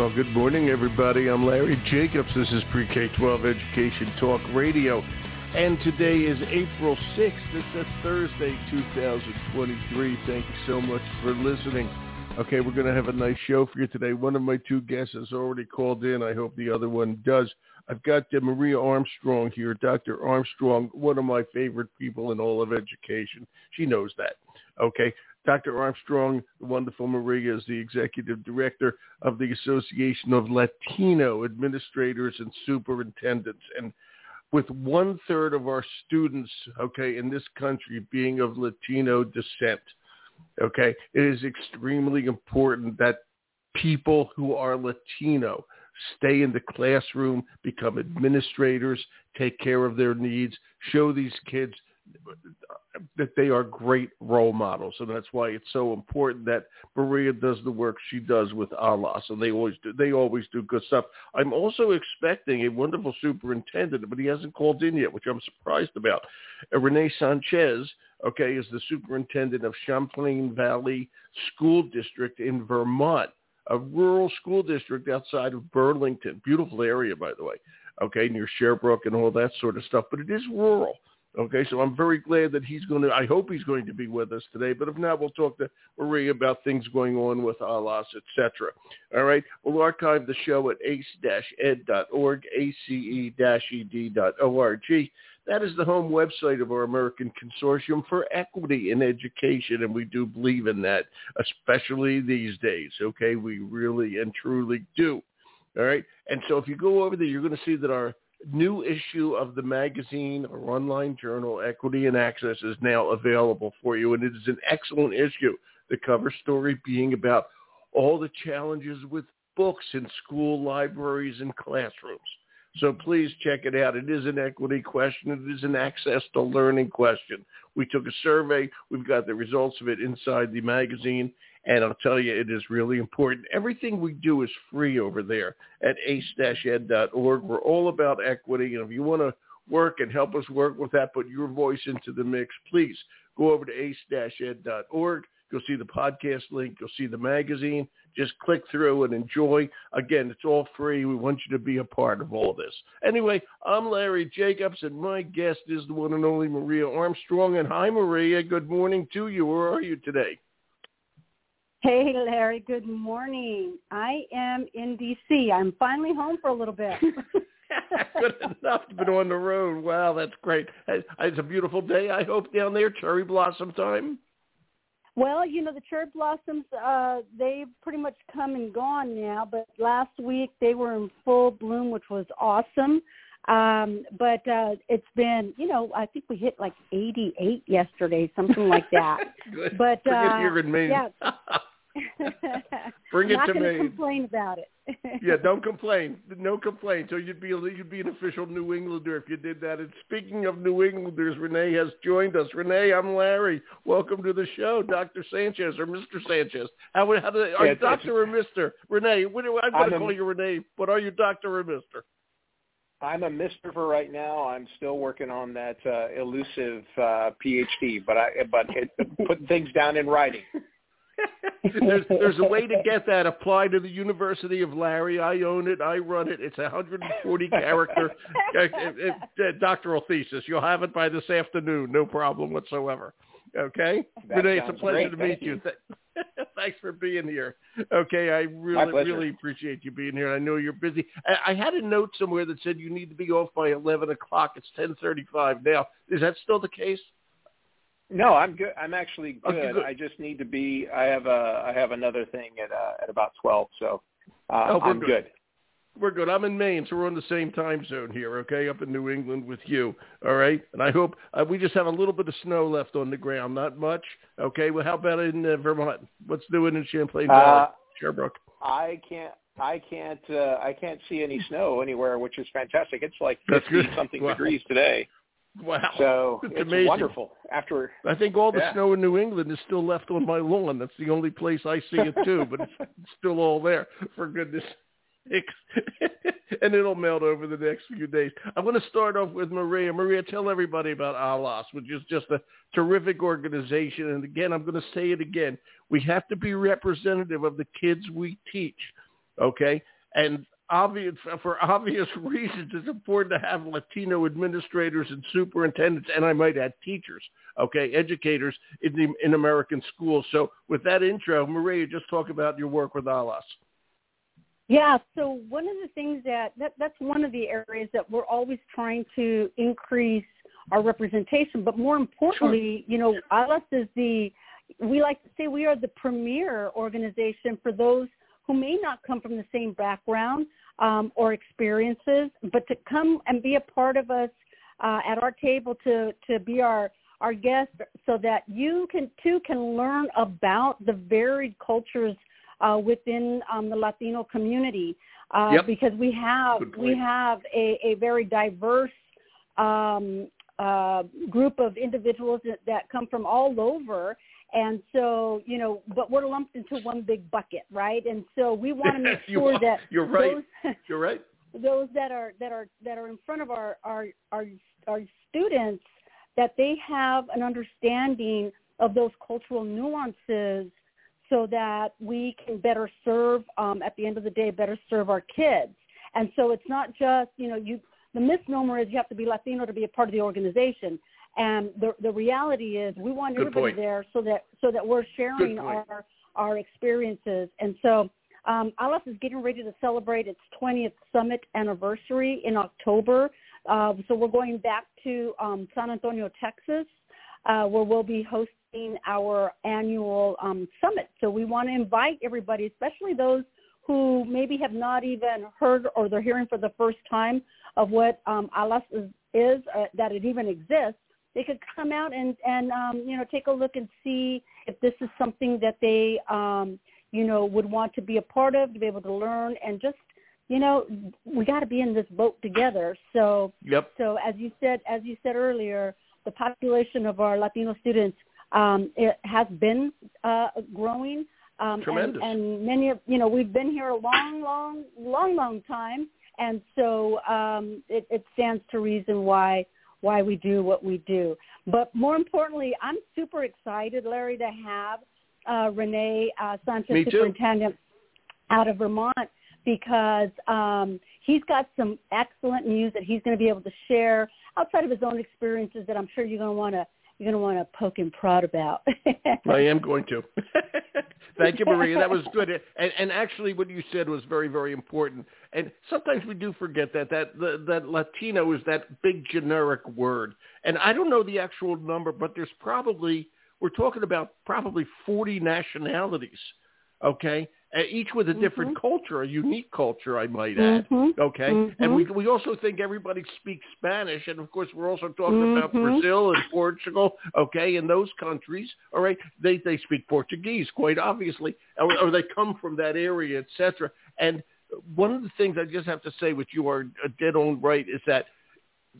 Well, good morning, everybody. I'm Larry Jacobs. This is Pre-K-12 Education Talk Radio. And today is April 6th. It's a Thursday, 2023. Thank you so much for listening. Okay, we're going to have a nice show for you today. One of my two guests has already called in. I hope the other one does. I've got uh, Maria Armstrong here. Dr. Armstrong, one of my favorite people in all of education. She knows that. Okay. Dr. Armstrong, the wonderful Maria, is the executive director of the Association of Latino Administrators and Superintendents. And with one third of our students, okay, in this country being of Latino descent, okay, it is extremely important that people who are Latino stay in the classroom, become administrators, take care of their needs, show these kids that they are great role models, and that's why it's so important that Maria does the work she does with ALAS, and they always do. They always do good stuff. I'm also expecting a wonderful superintendent, but he hasn't called in yet, which I'm surprised about. Uh, Rene Sanchez, okay, is the superintendent of Champlain Valley School District in Vermont, a rural school district outside of Burlington. Beautiful area, by the way. Okay, near Shelburne and all that sort of stuff, but it is rural. Okay, so I'm very glad that he's going to, I hope he's going to be with us today, but if not, we'll talk to Marie about things going on with ALAS, etc. All right, we'll archive the show at ace-ed.org, ace-ed.org. That is the home website of our American Consortium for Equity in Education, and we do believe in that, especially these days. Okay, we really and truly do. All right, and so if you go over there, you're going to see that our new issue of the magazine or online journal Equity and Access is now available for you, and it is an excellent issue. The cover story being about all the challenges with books in school libraries and classrooms. So please check it out. It is an equity question. It is an access to learning question. We took a survey. We've got the results of it inside the magazine. And I'll tell you, it is really important. Everything we do is free over there at ace-ed.org. We're all about equity. And if you want to work and help us work with that, put your voice into the mix, please go over to ace-ed.org. You'll see the podcast link. You'll see the magazine. Just click through and enjoy. Again, it's all free. We want you to be a part of all this. Anyway, I'm Larry Jacobs, and my guest is the one and only Maria Armstrong. And hi, Maria. Good morning to you. Where are you today? Hey, Larry. Good morning. I am in D.C. I'm finally home for a little bit. Good enough. To been on the road. Wow, that's great. It's a beautiful day. I hope down there, cherry blossom time. Well, you know the cherry blossoms. Uh, they've pretty much come and gone now. But last week they were in full bloom, which was awesome. Um, but uh, it's been, you know, I think we hit like 88 yesterday, something like that. Good. But uh, hearing me. yeah. Bring it Not to gonna. Complain about it. yeah, don't complain. No complaint. So you'd be you'd be an official New Englander if you did that. And speaking of New Englanders, Rene has joined us. Rene, I'm Larry. Welcome to the show, Dr. Sanchez or Mr. Sanchez. How how do they, are Yeah, you Doctor or Mister? Rene, what do, I'm going to call you Rene, but are you Doctor or Mister? I'm a mister for right now. I'm still working on that uh, elusive uh, PhD, but I but it, putting things down in writing. There's, there's a way to get that. Apply to the University of Larry. I own it. I run it. It's a 140 character uh, uh, uh, doctoral thesis. You'll have it by this afternoon. No problem whatsoever. Okay, That Rene, it's a pleasure great. to meet Thank you. Thanks for being here. Okay, I really, really appreciate you being here. I know you're busy. I, I had a note somewhere that said you need to be off by 11 o'clock. It's 10:35 now. Is that still the case? No, I'm good. I'm actually good. Okay, good. I just need to be. I have a. I have another thing at uh, at about twelve, so uh, Oh, I'm good. good. We're good. I'm in Maine, so we're on the same time zone here, okay, up in New England with you, all right? And I hope uh, we just have a little bit of snow left on the ground, not much, okay? Well, how about in uh, Vermont? What's doing in Champlain Valley, Uh, Shelburne? I can't. I can't. Uh, I can't see any snow anywhere, which is fantastic. It's like fifty something Wow. degrees today, Wow. so It's it's amazing. wonderful. After I think all the Yeah. snow in New England is still left on my lawn. That's the only place I see it too, but it's still all there, for goodness and it'll melt over the next few days. I want to start off with Maria. Maria, tell everybody about ALAS, which is just a terrific organization. And again, I'm going to say it again. We have to be representative of the kids we teach. Okay, and obvious for obvious reasons, it's important to have Latino administrators and superintendents, and I might add teachers, okay, educators in the in American schools. So, with that intro, Maria, just talk about your work with ALAS. Yeah, so one of the things that, that that's one of the areas that we're always trying to increase our representation, but more importantly, sure. you know, ALAS is the we like to say we are the premier organization for those who may not come from the same background um, or experiences, but to come and be a part of us uh, at our table to to be our our guest, so that you can too can learn about the varied cultures uh, within um, the Latino community uh, yep. because we have we have a, a very diverse um, uh, group of individuals that, that come from all over. And so, you know, but we're lumped into one big bucket, right? And so we want to make sure that you're right. Those, you're right. Those that are that are that are in front of our our our, our students that they have an understanding of those cultural nuances so that we can better serve, um, at the end of the day, better serve our kids. And so it's not just, you know, you, the misnomer is you have to be Latino to be a part of the organization. And the, the reality is we want Good everybody point. there so that, so that we're sharing our, our experiences. And so um, ALAS is getting ready to celebrate its 20th summit anniversary in October. Uh, so we're going back to um, San Antonio, Texas, uh, where we'll be hosting our annual um, summit. So we want to invite everybody, especially those who maybe have not even heard or they're hearing for the first time of what um, ALAS is, is uh, that it even exists. They could come out and, and um, you know, take a look and see if this is something that they, um, you know, would want to be a part of, to be able to learn and just you know, we got to be in this boat together. So, yep. so as you said, as you said earlier, the population of our Latino students um, it has been uh, growing. Um, Tremendous. And, and many of, you know, we've been here a long, long, long, long time. And so um, it, it stands to reason why why we do what we do. But more importantly, I'm super excited, Larry, to have uh, Rene uh, Sanchez, superintendent out of Vermont, because um, he's got some excellent news that he's going to be able to share outside of his own experiences that I'm sure you're going to want to you're going to want to poke and prod about. I am going to. Thank you, Maria. That was good. And, and actually, what you said was very, very important. And sometimes we do forget that that the, that Latino is that big generic word. And I don't know the actual number, but there's probably we're talking about probably 40 nationalities. Okay, each with a different mm-hmm. culture, a unique culture, I might add. Mm-hmm. Okay, mm-hmm. and we we also think everybody speaks Spanish, and of course we're also talking about Mm-hmm. Brazil and Portugal. Okay, in those countries, all right, they they speak Portuguese quite obviously, or, or they come from that area, etc. And one of the things I just have to say, which you are dead on right, is that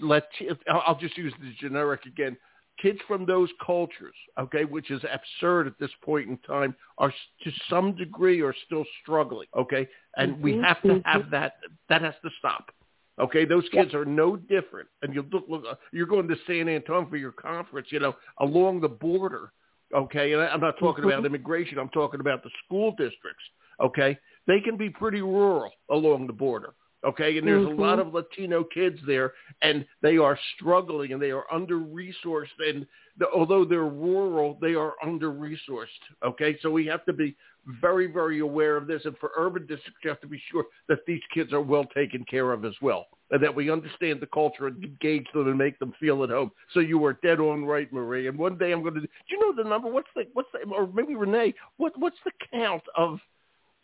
let I'll just use the generic again kids from those cultures, okay, which is absurd at this point in time, are to some degree are still struggling, okay, and mm-hmm. we have to have that. That has to stop. Okay, those kids are no different, and you look, look. You're going to San Antonio for your conference, you know, along the border. Okay, and I'm not talking mm-hmm. about immigration. I'm talking about the school districts. Okay, they can be pretty rural along the border. Okay, and there's mm-hmm. a lot of Latino kids there, and they are struggling and they are under resourced. And the, although they're rural, they are under resourced. Okay, so we have to be very, very aware of this. And for urban districts, you have to be sure that these kids are well taken care of as well, and that we understand the culture and engage them and make them feel at home. So you are dead on right, Marie. And one day I'm going to. Do you know the number? What's the what's the or maybe Rene? What what's the count of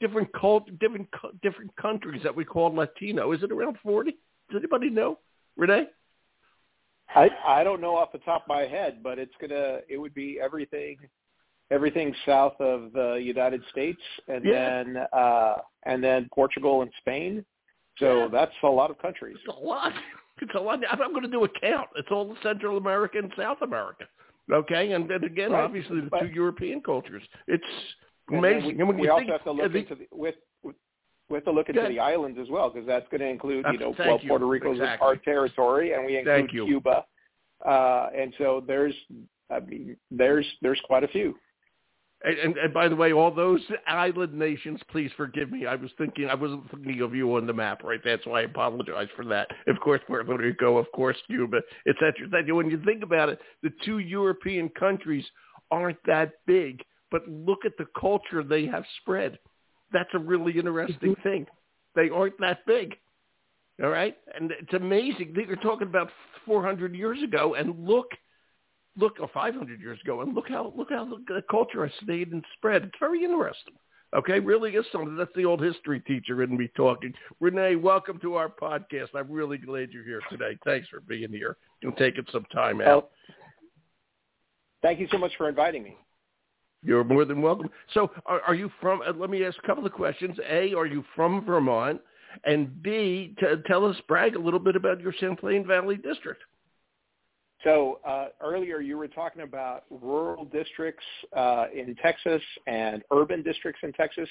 different cult, different different countries that we call Latino. Is it around forty? Does anybody know, Rene? I I don't know off the top of my head, but it's gonna it would be everything everything south of the United States and Yeah. then uh and then Portugal and Spain. So Yeah. that's a lot of countries. It's a lot. It's a lot. I'm going to do a count. It's all Central America and South America. Okay, and then again, Right. obviously the But- two European cultures. It's And then we, and we also have to look into the, with, with we have to look into Good. the islands as well because that's going to include you know thank well you. Puerto Rico is Exactly. our territory and we include. Cuba, uh, and so there's I mean there's there's quite a few. And, and, and by the way, all those island nations, please forgive me. I was thinking, I wasn't thinking of you on the map, right? That's why I apologize for that. Of course, Puerto Rico, of course, Cuba, etc. When you think about it, the two European countries aren't that big, but look at the culture they have spread. That's a really interesting mm-hmm. thing. They aren't that big. All right, and it's amazing. You're talking about 400 years ago, and look look, or 500 years ago, and look how look how the culture has stayed and spread. It's very interesting. Okay, really is something. That's the old history teacher in me talking. Rene, welcome to our podcast. I'm really glad you're here today. Thanks for being here and taking some time out. Well, thank you so much for inviting me. You're more than welcome. So, are, are you from? Uh, let me ask a couple of questions. A, are you from Vermont? And B, t- tell us, brag a little bit about your Champlain Valley district. So uh, earlier you were talking about rural districts uh, in Texas and urban districts in Texas.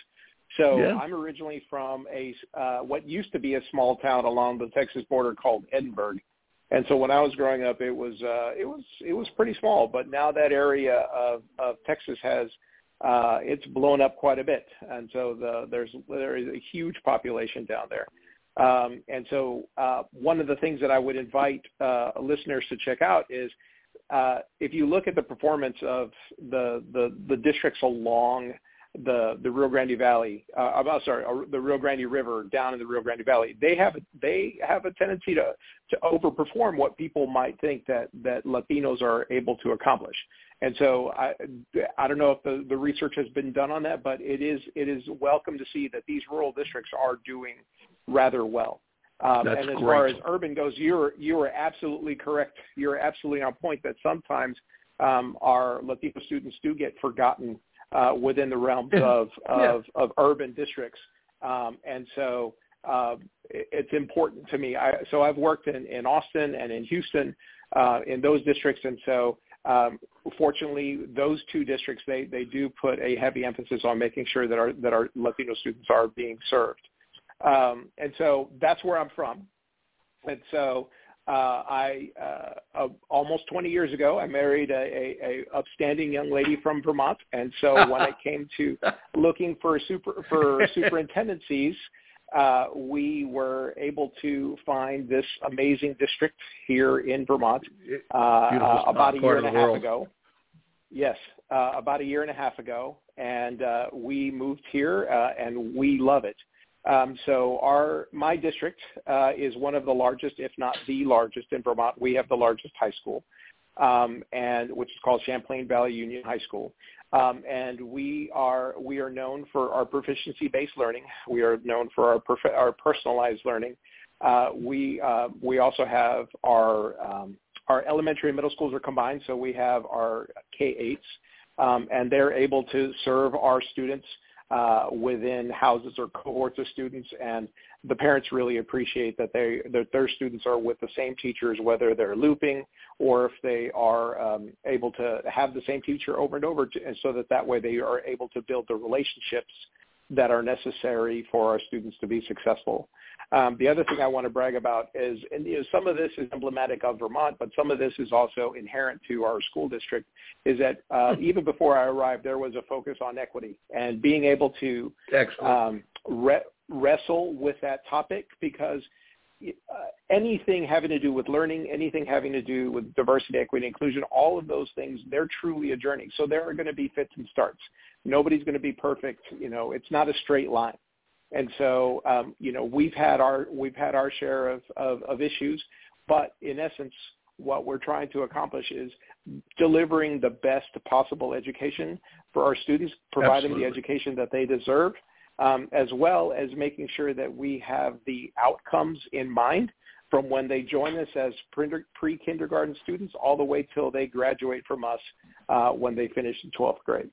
So yeah. I'm originally from a uh, what used to be a small town along the Texas border called Edinburg. And so when I was growing up, it was uh, it was it was pretty small. But now that area of, of Texas has uh, it's blown up quite a bit, and so the, there's there is a huge population down there. Um, and so uh, one of the things that I would invite uh, listeners to check out is uh, if you look at the performance of the, the, the districts along the, the Rio Grande Valley, uh, I'm sorry, uh, the Rio Grande River down in the Rio Grande Valley, they have they have a tendency to to overperform what people might think that that Latinos are able to accomplish. And so I I don't know if the, the research has been done on that, but it is it is welcome to see that these rural districts are doing rather well. Um, and as great. far as urban goes, you're you are absolutely correct. You're absolutely on point that sometimes um, our Latino students do get forgotten uh, within the realms of of, yeah. of urban districts, um, and so uh, it's important to me. I, so I've worked in, in Austin and in Houston uh, in those districts, and so um, fortunately, those two districts they they do put a heavy emphasis on making sure that our that our Latino students are being served. Um, and so that's where I'm from. And so uh, I uh, uh, almost 20 years ago, I married a, a, a upstanding young lady from Vermont. And so when it came to looking for super for superintendencies, uh, we were able to find this amazing district here in Vermont uh, uh, about a year and a half world. ago. Yes, uh, about a year and a half ago, and uh, we moved here, uh, and we love it. Um, so our my district uh, is one of the largest, if not the largest, in Vermont. We have the largest high school, um, and which is called Champlain Valley Union High School. Um, and we are we are known for our proficiency-based learning. We are known for our prof- our personalized learning. Uh, we uh, we also have our um, our elementary and middle schools are combined, so we have our K-8s, um, and they're able to serve our students uh, within houses or cohorts of students, and the parents really appreciate that they that their students are with the same teachers, whether they're looping or if they are um, able to have the same teacher over and over, to, and so that that way they are able to build the relationships that are necessary for our students to be successful. Um, the other thing I want to brag about is, and you know, some of this is emblematic of Vermont, but some of this is also inherent to our school district, is that uh, hmm. even before I arrived, there was a focus on equity and being able to um, re- wrestle with that topic because anything having to do with learning, anything having to do with diversity, equity, inclusion, all of those things, they're truly a journey. So there are going to be fits and starts. Nobody's going to be perfect. You know, it's not a straight line. And so, um, you know, we've had our we've had our share of, of, of issues, but in essence, what we're trying to accomplish is delivering the best possible education for our students, providing Absolutely. the education that they deserve, um, as well as making sure that we have the outcomes in mind from when they join us as pre-kindergarten students all the way till they graduate from us uh, when they finish in 12th grade.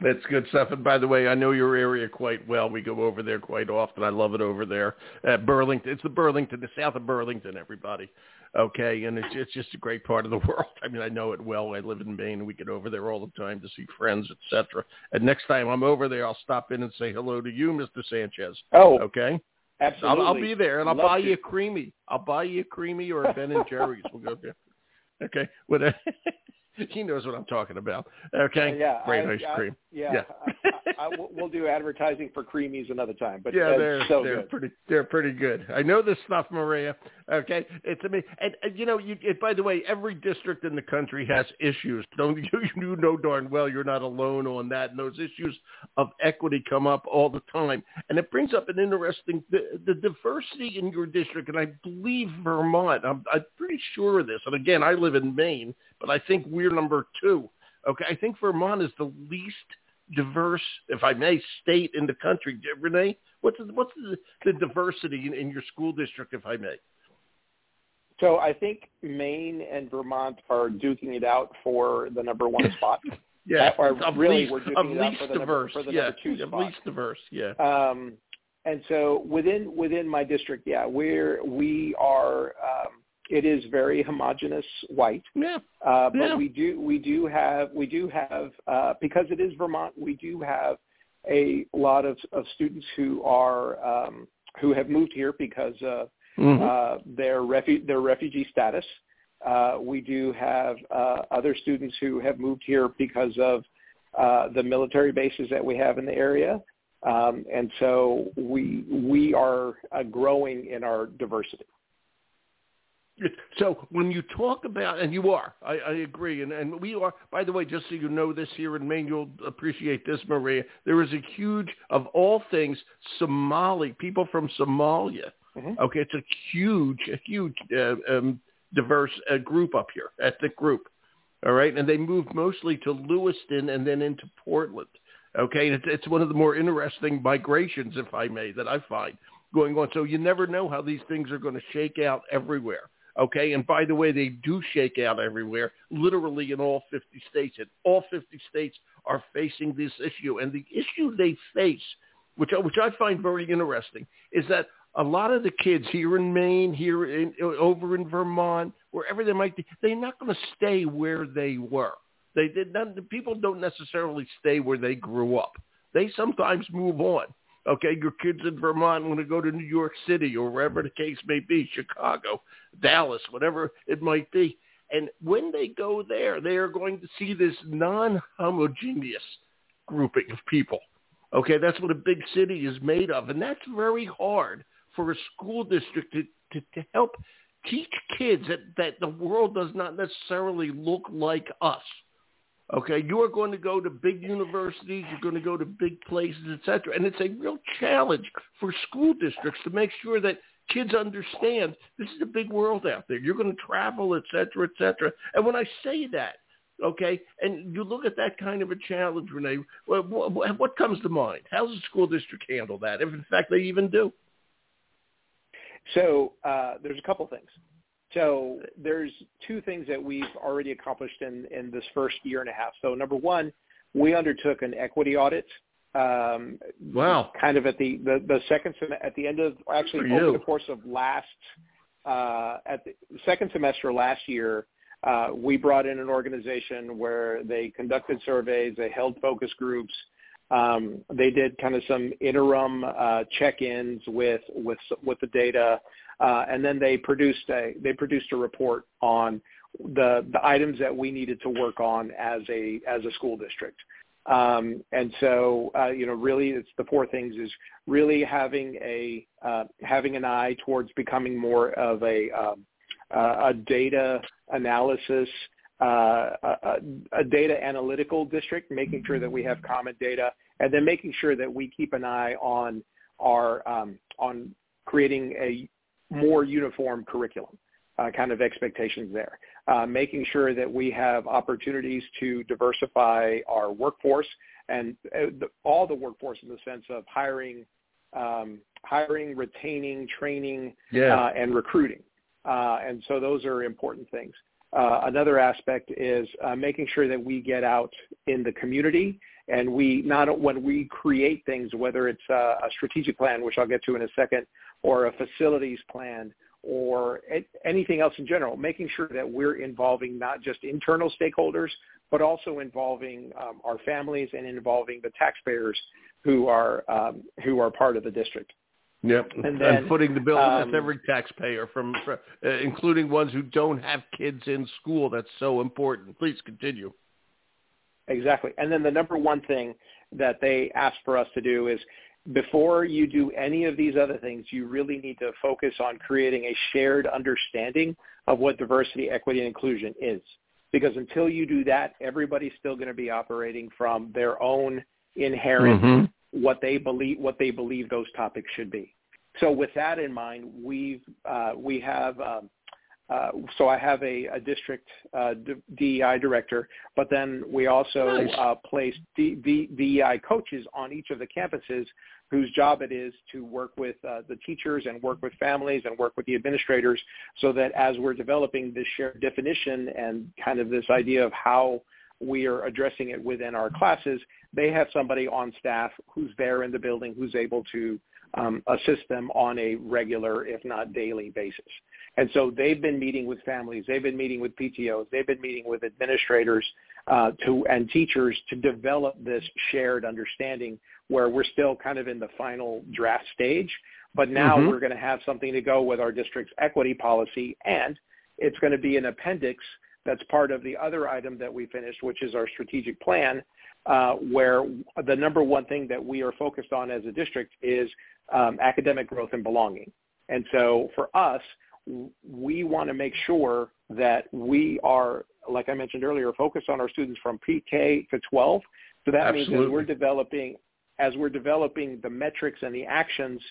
That's good stuff. And by the way, I know your area quite well. We go over there quite often. I love it over there at Burlington. It's the Burlington, the south of Burlington, everybody. Okay, and it's it's just a great part of the world. I mean, I know it well. I live in Maine, we get over there all the time to see friends, etc. And next time I'm over there, I'll stop in and say hello to you, Mr. Sanchez. Oh, okay. Absolutely. I'll, I'll be there, and I'll Love buy to. you a creamy. I'll buy you a creamy or a Ben and Jerry's. We'll go there. Okay. What? he knows what I'm talking about. Okay. Yeah. Great I, ice cream. I, yeah. yeah. I, I, we'll do advertising for creamies another time, but yeah, they're so they're good. pretty they're pretty good. I know this stuff, Maria. Okay, it's I mean, and, and you know, you it, by the way, every district in the country has issues. Don't you, you know darn well you're not alone on that. And those issues of equity come up all the time, and it brings up an interesting the, the diversity in your district. And I believe Vermont. I'm I'm pretty sure of this. And again, I live in Maine, but I think we're number two. Okay, I think Vermont is the least diverse, if I may, state in the country. Rene, what's the, what's the, the diversity in, in your school district, if I may? So I think Maine and Vermont are duking it out for the number one spot. yeah, or really least, we're duking it out for the diverse. number, for the yeah, number two of spot. least diverse. Yeah. Um, and so within within my district, yeah, we're we are. Um, it is very homogenous white. Yeah. Uh, but Yeah. we do we do have we do have uh, because it is Vermont. We do have a lot of, of students who are um, who have moved here because uh, Mhm. uh, their refu- their refugee status. Uh, we do have uh, other students who have moved here because of uh, the military bases that we have in the area, um, and so we we are uh, growing in our diversity. So when you talk about, and you are, I, I agree, and, and we are, by the way, just so you know this here in Maine, you'll appreciate this, Maria, there is a huge, of all things, Somali, people from Somalia. Mhm. Okay, it's a huge, a huge uh, um, diverse uh, group up here, ethnic group. All right, and they moved mostly to Lewiston and then into Portland. Okay, and it's, it's one of the more interesting migrations, if I may, that I find going on. So you never know how these things are going to shake out everywhere. Okay, and by the way, they do shake out everywhere, literally in all 50 states. And all 50 states are facing this issue. And the issue they face, which, I- which I find very interesting, is that a lot of the kids here in Maine, here in, over in Vermont, wherever they might be, they're not going to stay where they were. They did not, the people don't necessarily stay where they grew up. They sometimes move on. Okay, your kids in Vermont want to go to New York City or wherever the case may be, Chicago, Dallas, whatever it might be. And when they go there, they are going to see this non-homogeneous grouping of people. Okay, that's what a big city is made of. And that's very hard for a school district to, to, to help teach kids that, that the world does not necessarily look like us. Okay, you are going to go to big universities, you're going to go to big places, etc. And it's a real challenge for school districts to make sure that kids understand this is a big world out there. You're going to travel, etc., etc. And when I say that, okay, and you look at that kind of a challenge, Rene, what, comes to mind? How does a school district handle that, if in fact they even do? So uh, there's a couple things. So there's two things that we've already accomplished in, in this first year and a half. So number one, we undertook an equity audit. Um, Wow. Kind of at the, the, the second sem- at the end of actually over the course of last uh, at the second semester last year, uh, we brought in an organization where they conducted surveys, they held focus groups, um, they did kind of some interim uh, check-ins with with with the data, uh, and then they produced a they produced a report on the the items that we needed to work on as a as a school district. Um, and so, uh, you know, really, it's the four things: is really having a uh, having an eye towards becoming more of a um, uh, a data analysis, uh, a, a data analytical district, making sure that we have common data, and then making sure that we keep an eye on our um, on creating a more uniform curriculum. Uh, kind of expectations there. Uh, making sure that we have opportunities to diversify our workforce and uh, the, all the workforce in the sense of hiring, um, hiring, retaining, training, Yeah. uh, and recruiting. Uh, and so those are important things. Uh, another aspect is uh, making sure that we get out in the community and we not when we create things, whether it's a, a strategic plan, which I'll get to in a second, or a facilities plan, or anything else in general, making sure that we're involving not just internal stakeholders, but also involving um, our families and involving the taxpayers who are um, who are part of the district. Yep, and, then, and footing the bill um, with every taxpayer, from, uh, including ones who don't have kids in school. That's so important. Please continue. Exactly, and then the number one thing that they ask for us to do is before you do any of these other things, you really need to focus on creating a shared understanding of what diversity, equity, and inclusion is. Because until you do that, everybody's still going to be operating from their own inherent mm-hmm what they believe what they believe those topics should be. So with that in mind, we've uh, we have um, uh, so I have a, a district uh, DEI director, but then we also nice. uh, place D, D, DEI coaches on each of the campuses whose job it is to work with uh, the teachers and work with families and work with the administrators so that as we're developing this shared definition and kind of this idea of how we are addressing it within our classes, they have somebody on staff who's there in the building who's able to um, assist them on a regular, if not daily basis. And so they've been meeting with families, they've been meeting with PTOs, they've been meeting with administrators uh, to and teachers to develop this shared understanding where we're still kind of in the final draft stage. But now mm-hmm. we're going to have something to go with our district's equity policy, and it's going to be an appendix that's part of the other item that we finished, which is our strategic plan, uh, where the number one thing that we are focused on as a district is um, academic growth and belonging. And so for us, we want to make sure that we are, like I mentioned earlier, focused on our students from pre-K to 12. So that Absolutely. means as we're developing, as we're developing the metrics and the actions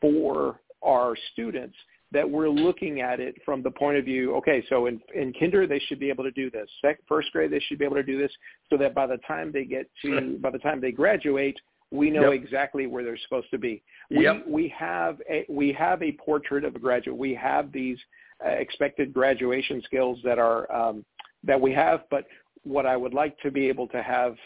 for our students, that we're looking at it from the point of view, okay, so in, in kinder, they should be able to do this. First grade, they should be able to do this so that by the time they get to, by the time they graduate, we know yep. exactly where they're supposed to be. We, yep. we have a, we have a portrait of a graduate. We have these uh, expected graduation skills that are, um, that we have, but what I would like to be able to have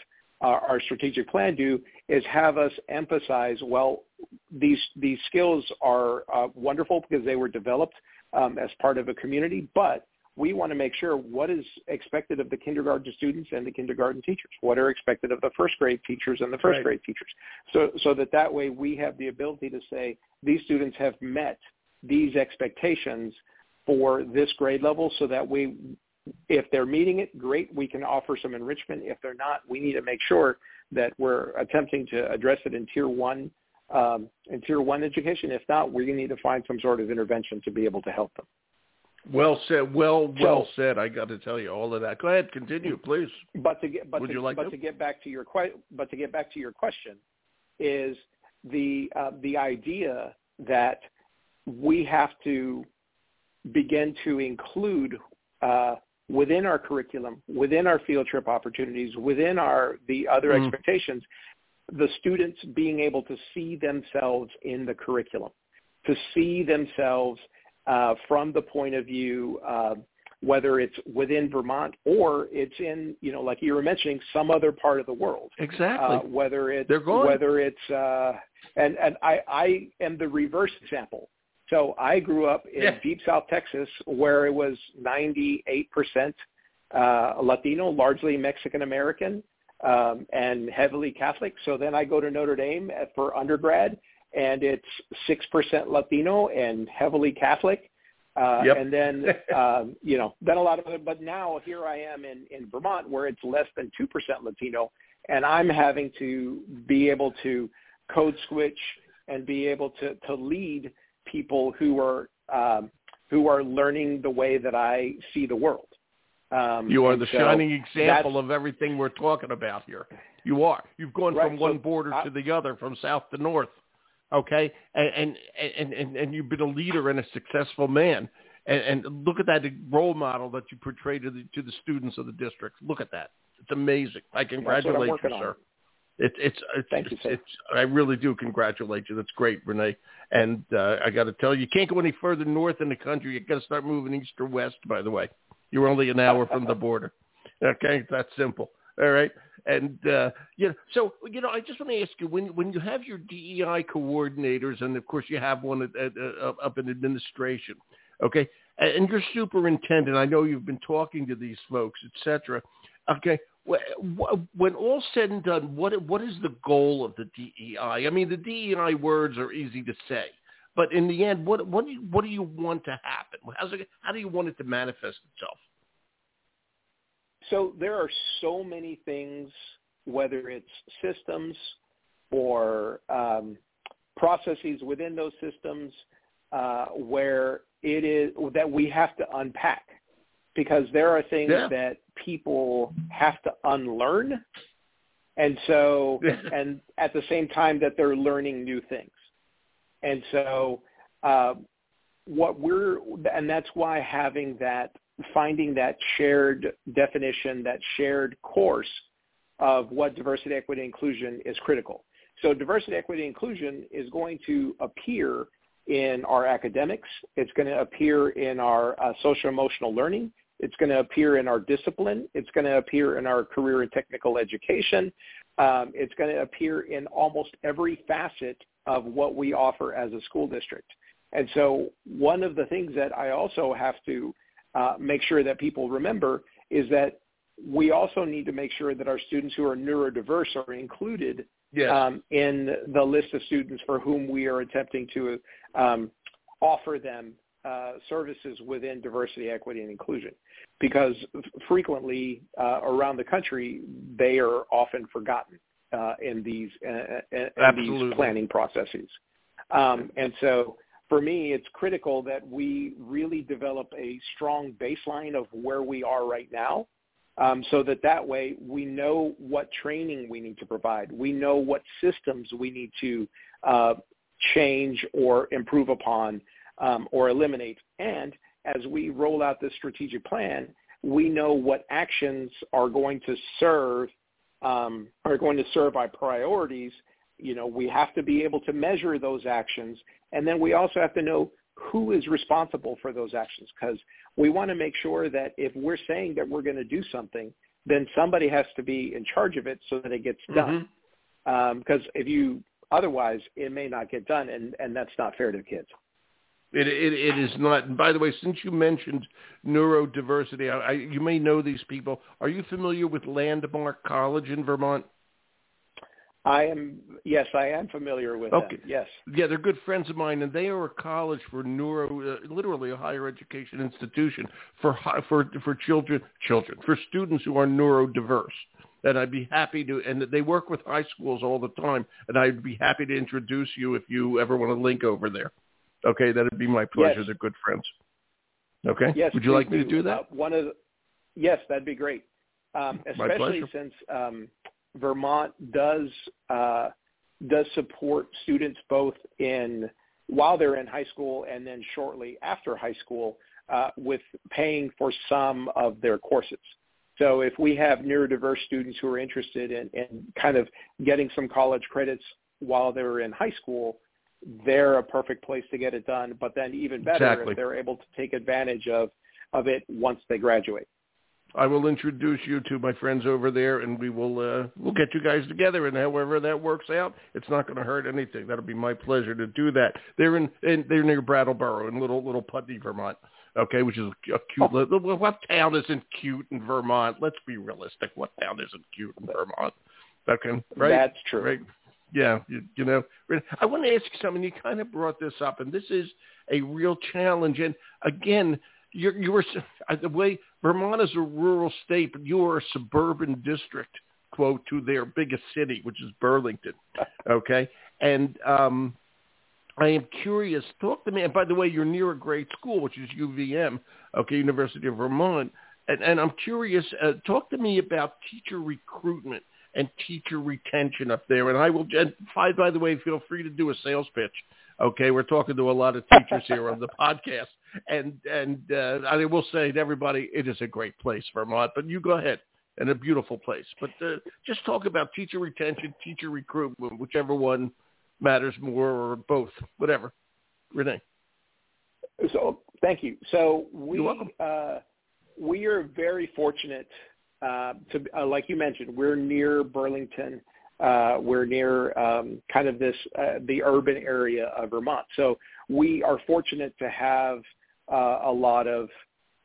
our, our strategic plan do is have us emphasize, well, these these skills are uh, wonderful because they were developed um, as part of a community, but we want to make sure what is expected of the kindergarten students and the kindergarten teachers, what are expected of the first grade teachers and the first right. grade teachers, so so that that way we have the ability to say these students have met these expectations for this grade level, so that we if they're meeting it, great, we can offer some enrichment. If they're not, we need to make sure that we're attempting to address it in tier one um, in tier one education. If not, we need to find some sort of intervention to be able to help them. Well said. Well, well so, said. I got to tell you all of that. Go ahead, continue, please. But to get, but Would to, you like but to? to get back to your que- but to get back to your question, is the uh, the idea that we have to begin to include uh, within our curriculum, within our field trip opportunities, within our the other mm. expectations, the students being able to see themselves in the curriculum, to see themselves uh, from the point of view uh, whether it's within Vermont or it's in, you know, like you were mentioning, some other part of the world. Exactly. Uh, whether it's They're going. whether it's uh, and and I I am the reverse example. So I grew up in yeah. deep South Texas where it was 98% uh, Latino, largely Mexican American, um, and heavily Catholic. So then I go to Notre Dame for undergrad, and it's 6% Latino and heavily Catholic. Uh, yep. And then, um, you know, then a lot of it. But now here I am in, in Vermont where it's less than 2% Latino, and I'm having to be able to code switch and be able to, to lead – people who are um, who are learning the way that I see the world. Um, you are the so shining example of everything we're talking about here. You are. You've gone right, from one so border I, to the other, from south to north. Okay, and and and and you've been a leader and a successful man. And, and look at that role model that you portray to the to the students of the district. Look at that. It's amazing. I congratulate you, sir. On. It's it's it's, Thank it's, you, it's I really do congratulate you. That's great, Rene. And uh, I got to tell you, you can't go any further north in the country. You got to start moving east or west. By the way, you're only an hour from the border. Okay, that's simple. All right. And uh, you know, so you know, I just want to ask you when when you have your DEI coordinators, and of course you have one at, at, uh, up in administration, okay, and your superintendent. I know you've been talking to these folks, etc. Okay, when all said and done, what what is the goal of the DEI? I mean, the DEI words are easy to say, But in the end, what what do you what do you want to happen? How's it, how do you want it to manifest itself? So there are so many things, whether it's systems or um, processes within those systems, uh, where it is that we have to unpack because there are things yeah. that people have to unlearn and so and at the same time that they're learning new things and so uh, what we're and that's why having that finding that shared definition that shared course of what diversity equity inclusion is critical so diversity equity inclusion is going to appear in our academics it's going to appear in our uh, social emotional learning it's going to appear in our discipline. It's going to appear in our career and technical education. Um, it's going to appear in almost every facet of what we offer as a school district. And so one of the things that I also have to uh, make sure that people remember is that we also need to make sure that our students who are neurodiverse are included yes. um, in the list of students for whom we are attempting to um, offer them uh, services within diversity, equity, and inclusion, because frequently uh, around the country they are often forgotten uh, in these uh, uh, in these planning processes. Um, and so, for me, it's critical that we really develop a strong baseline of where we are right now, um, so that that way we know what training we need to provide, we know what systems we need to change or improve upon um, or eliminate. And as we roll out this strategic plan, we know what actions are going to serve um, are going to serve our priorities. You know, we have to be able to measure those actions, and then we also have to know who is responsible for those actions because we want to make sure that if we're saying that we're going to do something, then somebody has to be in charge of it so that it gets done. Because mm-hmm. um, if you otherwise, it may not get done, and and that's not fair to the kids. It, it, it is not. And by the way, since you mentioned neurodiversity, I, I, you may know these people. Are you familiar with Landmark College in Vermont? I am. Yes, I am familiar with okay. them. Yes. Yeah, they're good friends of mine, and they are a college for neuro, uh, literally a higher education institution for for for children, children for students who are neurodiverse. And I'd be happy to, and they work with high schools all the time, and I'd be happy to introduce you if you ever want to link over there. Okay, that'd be my pleasure. Yes. They're good friends. Okay. Yes. Would you like me to do that? Uh, one of the, yes, that'd be great. Um, especially since um, Vermont does uh, does support students both in while they're in high school and then shortly after high school uh, with paying for some of their courses. So if we have neurodiverse students who are interested in, in kind of getting some college credits while they're in high school, they're a perfect place to get it done. But then even better exactly. if they're able to take advantage of of it once they graduate. I will introduce you to my friends over there, and we will uh, we'll get you guys together. And however that works out, it's not going to hurt anything. That'll be my pleasure to do that. They're in, in they're near Brattleboro in little little Putney, Vermont. Okay, which is a cute. Oh. Little, what town isn't cute in Vermont? Let's be realistic. What town isn't cute in Vermont? Okay, right? That's true. Right yeah, you, you know, I want to ask you something. You kind of brought this up, and this is a real challenge. And again, you're, you were the way Vermont is a rural state, but you are a suburban district, quote, to their biggest city, which is Burlington. Okay, and um, I am curious. Talk to me. And by the way, you're near a great school, which is UVM, okay, University of Vermont. And, and I'm curious. Uh, talk to me about teacher recruitment and teacher retention up there. And I will, and by the way, feel free to do a sales pitch. Okay, we're talking to a lot of teachers here on the podcast, and and uh, I will say to everybody, it is a great place, Vermont. But you go ahead, and a beautiful place. But uh, just talk about teacher retention, teacher recruitment, whichever one matters more, or both, whatever. Rene. So thank you. So we. Uh, we are very fortunate uh, to uh, like you mentioned, we're near Burlington. Uh, we're near um, kind of this uh, the urban area of Vermont. So we are fortunate to have uh, a lot of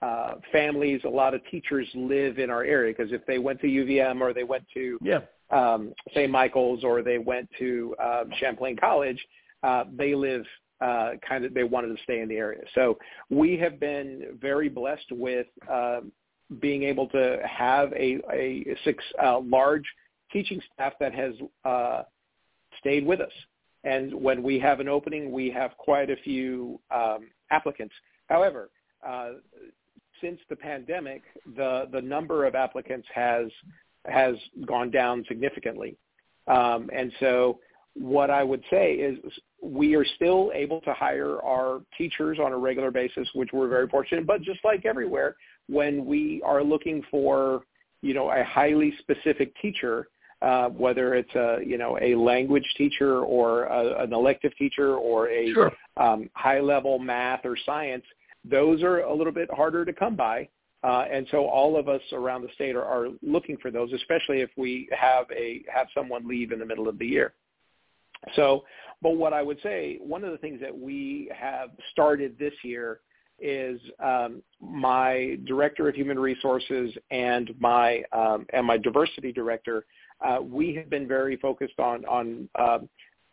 uh, families, a lot of teachers live in our area because if they went to UVM or they went to yeah. um, St. Michael's or they went to um, Champlain College, uh, they live uh, kind of they wanted to stay in the area. So we have been very blessed with uh, being able to have a, a six uh, large teaching staff that has uh, stayed with us. And when we have an opening, we have quite a few um, applicants. However, uh, since the pandemic, the the number of applicants has has gone down significantly. Um, and so what I would say is we are still able to hire our teachers on a regular basis, which we're very fortunate. But just like everywhere, when we are looking for, you know, a highly specific teacher, uh, whether it's a, you know, a language teacher or a, an elective teacher or a sure. um, high-level math or science, those are a little bit harder to come by. Uh, and so all of us around the state are, are looking for those, especially if we have a have someone leave in the middle of the year. So, but what I would say, one of the things that we have started this year is um, my director of human resources and my um, and my diversity director. Uh, we have been very focused on on uh,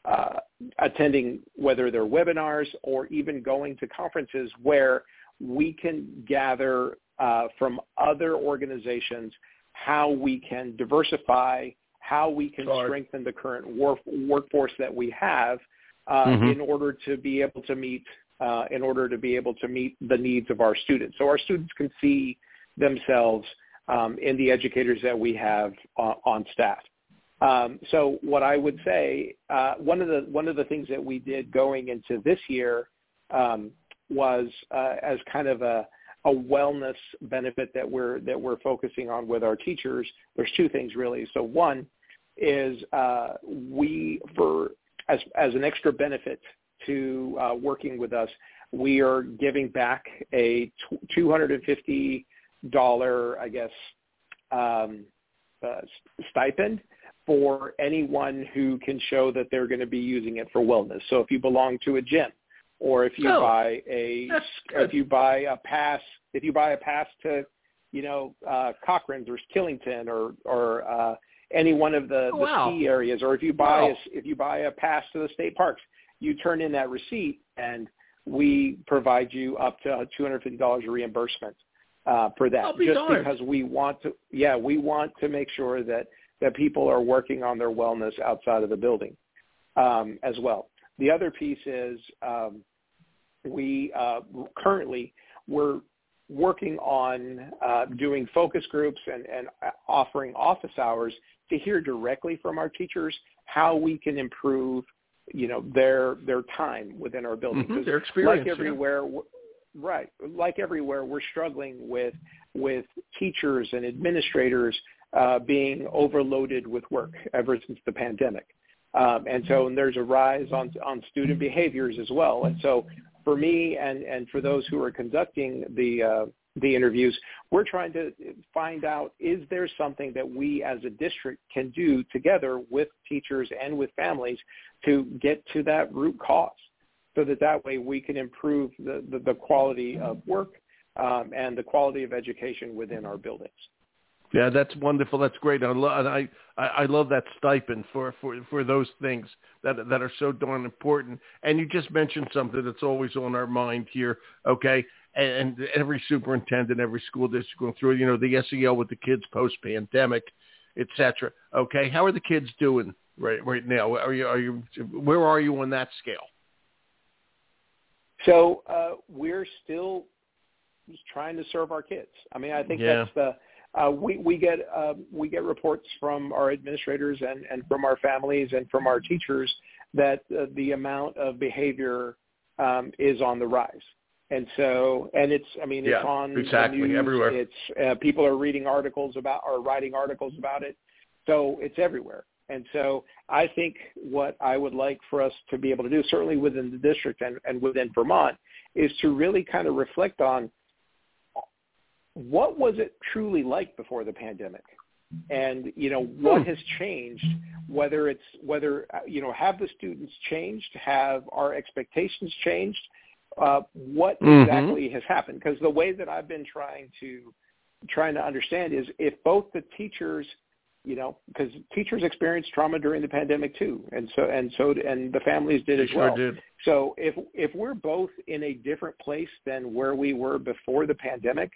uh, attending whether they're webinars or even going to conferences where we can gather uh, from other organizations how we can diversify how we can Sorry. strengthen the current work, workforce that we have uh, Mhm. in order to be able to meet uh, in order to be able to meet the needs of our students. So our students can see themselves um, in the educators that we have uh, on staff. Um, so what I would say, uh, one of the one of the things that we did going into this year um, was uh, as kind of a a wellness benefit that we're that we're focusing on with our teachers. There's two things really. So one is uh, we for as as an extra benefit to uh, working with us, we are giving back a two hundred and fifty dollar, I guess, um, uh, stipend for anyone who can show that they're going to be using it for wellness. So if you belong to a gym, or if you Oh, buy a if you buy a pass if you buy a pass to you know uh Cochran's or Killington or or uh any one of the, Oh, the wow. ski areas or if you buy Wow. a, if you buy a pass to the state parks you turn in that receipt and we provide you up to $250 reimbursement uh for that be just darned. because we want to yeah we want to make sure that that people are working on their wellness outside of the building um as well the other piece is um, we uh, currently we're working on uh, doing focus groups and, and offering office hours to hear directly from our teachers how we can improve, you know, their their time within our building. Mhm, 'Cause their experience, like everywhere, w- right? Like everywhere, we're struggling with with teachers and administrators uh, being overloaded with work ever since the pandemic. Um, and so and there's a rise on on student behaviors as well. And so for me and and for those who are conducting the uh, the interviews, we're trying to find out is there something that we as a district can do together with teachers and with families to get to that root cause, so that that way we can improve the the, the quality of work um, and the quality of education within our buildings. Yeah, that's wonderful. That's great. I, I I love that stipend for, for, for those things that that are so darn important. And you just mentioned something that's always on our mind here. Okay, and, every superintendent, every school district going through, you know, the SEL with the kids post pandemic, et cetera. Okay, how are the kids doing right right now? Are you are you where are you on that scale? So uh, we're still trying to serve our kids. I mean, I think Yeah. that's the uh, we we get uh, we get reports from our administrators and and from our families and from our teachers that uh, the amount of behavior um, is on the rise. And so, and it's, I mean, it's Yeah, on the exactly, news. everywhere. It's uh, people are reading articles about or writing articles about it. So it's everywhere. And so I think what I would like for us to be able to do, certainly within the district and, and within Vermont, is to really kind of reflect on what was it truly like before the pandemic? And, you know, what Hmm. has changed, whether it's, whether, uh, you know, have the students changed? Have our expectations changed? Uh, what Mhm. exactly has happened? Because the way that I've been trying to, trying to understand is if both the teachers you know, because teachers experienced trauma during the pandemic too, and so and so and the families did they as sure well. Did. So if if we're both in a different place than where we were before the pandemic,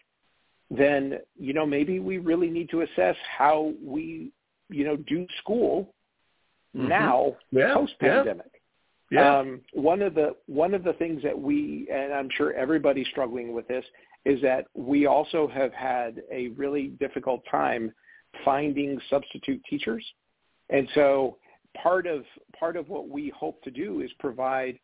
then you know maybe we really need to assess how we you know do school Mhm. now Yeah, post pandemic. Yeah. Um, one of the one of the things that we and I'm sure everybody's struggling with this is that we also have had a really difficult time finding substitute teachers. And so part of part of what we hope to do is provide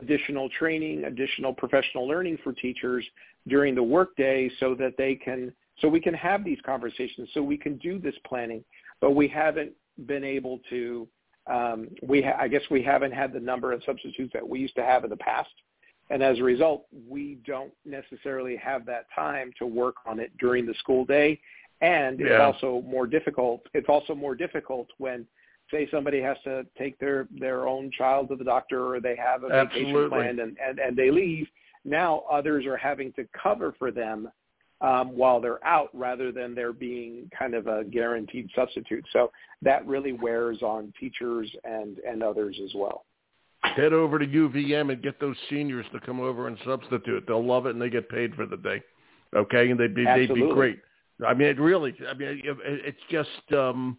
additional training, additional professional learning for teachers during the workday so that they can so we can have these conversations, so we can do this planning. But we haven't been able to um, we ha- I guess we haven't had the number of substitutes that we used to have in the past. And as a result, we don't necessarily have that time to work on it during the school day. And it's also more difficult. It's also more difficult when, say, somebody has to take their their own child to the doctor, or they have a vacation Absolutely. planned, and, and and they leave. Now others are having to cover for them um, while they're out, rather than there being kind of a guaranteed substitute. So that really wears on teachers and and others as well. Head over to UVM and get those seniors to come over and substitute. They'll love it and they get paid for the day. Okay, and they'd be they'd be great. I mean, it really. I mean, it, it's just um,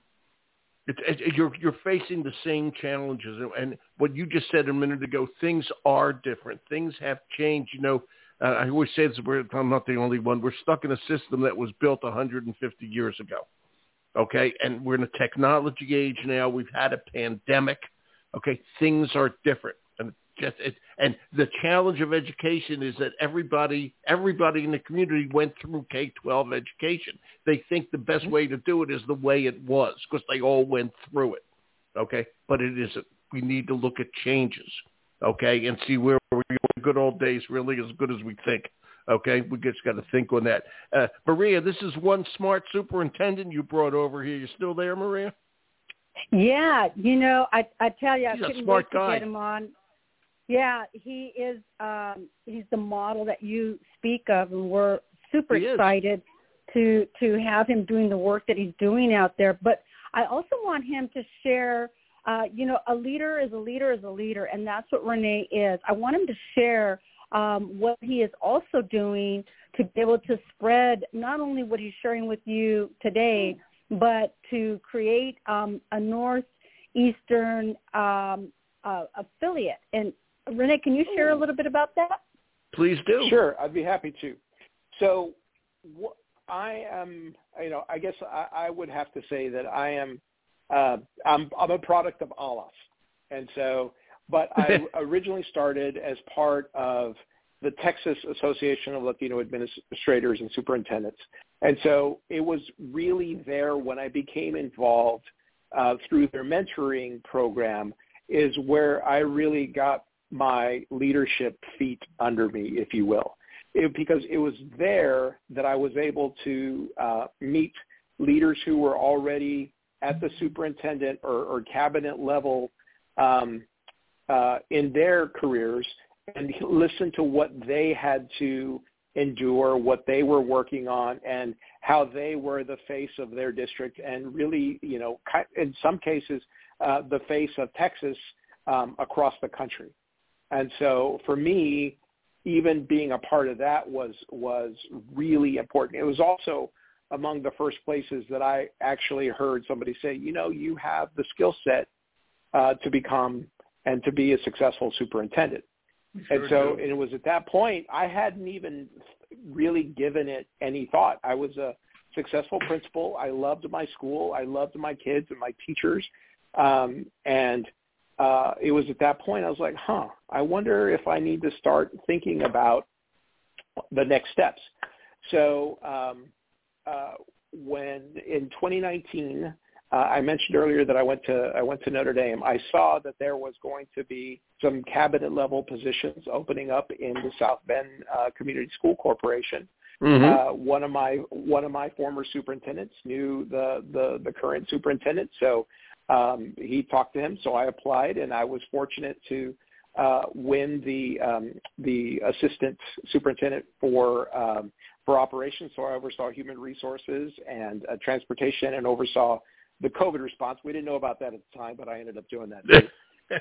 it's it, you're you're facing the same challenges, and, and what you just said a minute ago, things are different. Things have changed. You know, I always say this. I'm not the only one. We're stuck in a system that was built 150 years ago. Okay, and we're in a technology age now. We've had a pandemic. Okay, things are different, and just it, and the challenge of education is that everybody everybody in the community went through K-12 education. They think the best way to do it is the way it was because they all went through it. Okay, but it isn't. We need to look at changes. Okay, and see where we the good old days really as good as we think. Okay, we just got to think on that. Uh, Maria, this is one smart superintendent you brought over here. You still there, Maria? Yeah, you know, I I tell you, I He's a couldn't wait to guy. get him on. Yeah, he is. um He's the model that you speak of, and we're super He is. excited to to have him doing the work that he's doing out there. But I also want him to share. Uh, you know, a leader is a leader is a leader, and that's what Rene is. I want him to share um, what he is also doing to be able to spread not only what he's sharing with you today, but to create um, a northeastern um, uh, affiliate. And Rene, can you share a little bit about that? Please do. Sure, I'd be happy to. So, wh- I am, you know, I guess I, I would have to say that I am, uh, I'm, I'm a product of ALAS, and so, but I originally started as part of the Texas Association of Latino Administrators and Superintendents, and so it was really there when I became involved uh, through their mentoring program is where I really got my leadership feet under me, if you will. It, because it was there that I was able to uh, meet leaders who were already at the superintendent or, or cabinet level um, uh, in their careers and listen to what they had to endure, what they were working on, and how they were the face of their district, and really, you know, in some cases, uh, the face of Texas um, across the country. And so, for me, even being a part of that was was really important. It was also among the first places that I actually heard somebody say, you know, you have the skill set uh, to become and to be a successful superintendent. Sure and so do. it was at that point I hadn't even really given it any thought. I was a successful principal. I loved my school. I loved my kids and my teachers. Um, and uh, it was at that point I was like, huh, I wonder if I need to start thinking about the next steps. So um, uh, when in 2019, uh, I mentioned earlier that I went to I went to Notre Dame. I saw that there was going to be some cabinet level positions opening up in the South Bend uh, Community School Corporation. Mhm. Uh, one of my one of my former superintendents knew the the, the current superintendent, so um, he talked to him. So I applied, and I was fortunate to uh, win the um, the assistant superintendent for um, for operations. So I oversaw human resources and uh, transportation, and oversaw the COVID response. We didn't know about that at the time, but I ended up doing that. Too.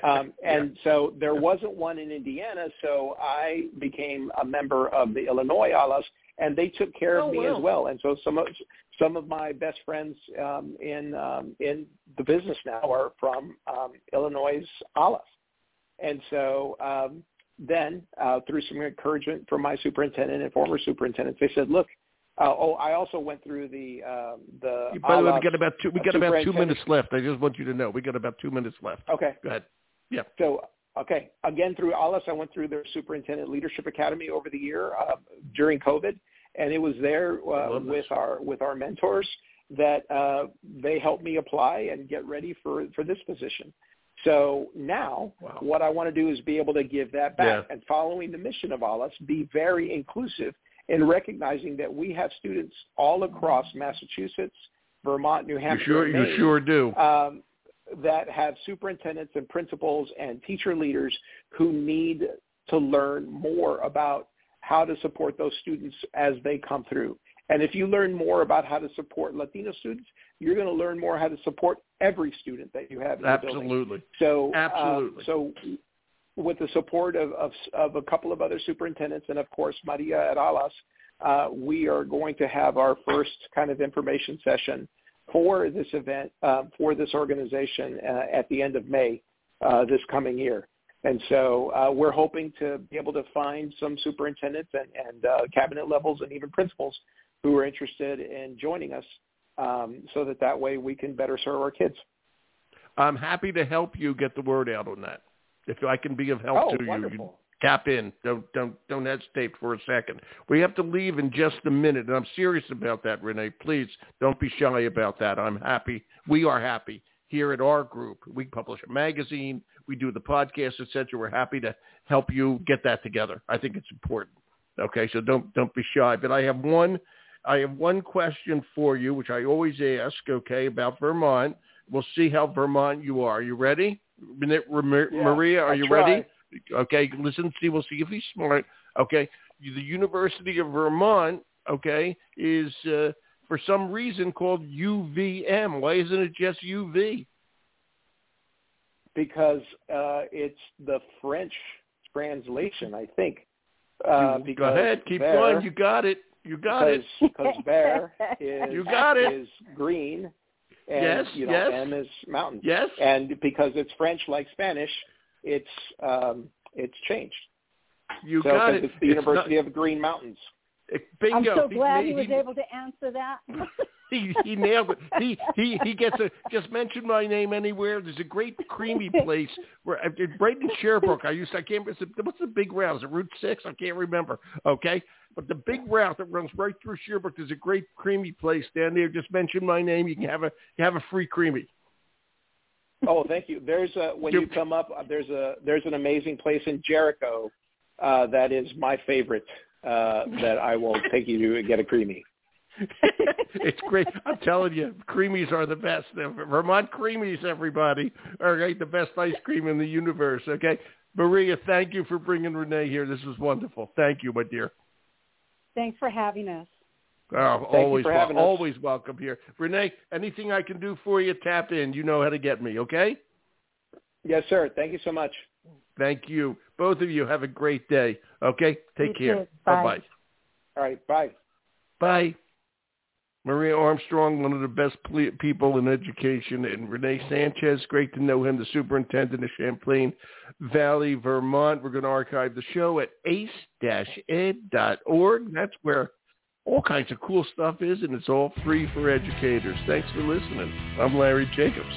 um, and yeah. so there wasn't one in Indiana, so I became a member of the Illinois ALAS, and they took care of oh, me wow. as well. And so some of some of my best friends um, in um, in the business now are from um, Illinois ALAS, and so um, then uh, through some encouragement from my superintendent and former superintendents, they said, "Look." Uh, oh, I also went through the um, the. By the way, we got about two. We got about two minutes left. I just want you to know we got about two minutes left. Okay. Go ahead. Yeah. So okay, again through ALAS, I went through their Superintendent Leadership Academy over the year uh, during COVID, and it was there uh, with our with our mentors that uh, they helped me apply and get ready for for this position. So now wow. what I want to do is be able to give that back. Yeah. And following the mission of ALAS, be very inclusive in recognizing that we have students all across Massachusetts, Vermont, New Hampshire, you sure, Maine, you sure do. Um, that have superintendents and principals and teacher leaders who need to learn more about how to support those students as they come through. And if you learn more about how to support Latino students, you're going to learn more how to support every student that you have. In Absolutely. So, absolutely. Uh, so, with the support of, of, of a couple of other superintendents and of course Maria at ALAS, uh, we are going to have our first kind of information session for this event uh, for this organization uh, at the end of May uh, this coming year. And so uh, we're hoping to be able to find some superintendents and, and uh, cabinet levels and even principals who are interested in joining us um, so that that way we can better serve our kids. I'm happy to help you get the word out on that. If I can be of help oh, to wonderful. you, tap in. Don't don't don't hesitate for a second. We have to leave in just a minute, and I'm serious about that, Rene. Please don't be shy about that. I'm happy. We are happy here at our group. We publish a magazine. We do the podcast, etc. We're happy to help you get that together. I think it's important. Okay, so don't don't be shy. But I have one I have one question for you, which I always ask. Okay, about Vermont. We'll see how Vermont you are. You ready, Maria? Are you ready? Okay, listen, see, we'll see if he's smart. Okay, the University of Vermont, okay, is uh, for some reason called UVM. Why isn't it just UV? Because uh, it's the French translation, I think. Uh, go ahead, keep there, going. You got it. You got because, it. Because bear is You got it. is green, and Yes, you know yes. M is mountain. Yes. And because it's French like Spanish, it's um, it's changed. You so got 'cause it. it's the University of Green Mountains. Not, bingo. I'm so glad he, he was he, able to answer that. he, he nailed it. He he he gets a just mention my name anywhere. There's a great creamy place where right in Shelburne. I used to, I can't. It's a, what's the big route? Is it Route Six? I can't remember. Okay, but the big route that runs right through Shelburne. There's a great creamy place down there. Just mention my name. You can have a you have a free creamy. Oh, thank you. There's a when You're- come up, uh, there's a there's an amazing place in Jericho uh, that is my favorite. Uh, that I will take you to get a creamy. it's great. I'm telling you, creamies are the best. The Vermont creamies, everybody, are right, the best ice cream in the universe. Okay, Maria, thank you for bringing Rene here. This was wonderful. Thank you, my dear. Thanks for having us. Oh, you always, for wel- having us. always welcome here, Rene. Anything I can do for you, tap in. You know how to get me. Okay. Yes, sir. Thank you so much. Thank you. Both of you have a great day. Okay. Take You care. too. Bye. Bye-bye. All right. Bye. Bye. Maria Armstrong, one of the best ple- people in education, and Rene Sanchez, great to know him, the superintendent of Champlain Valley, Vermont. We're going to archive the show at ace-ed.org. That's where all kinds of cool stuff is, and it's all free for educators. Thanks for listening. I'm Larry Jacobs.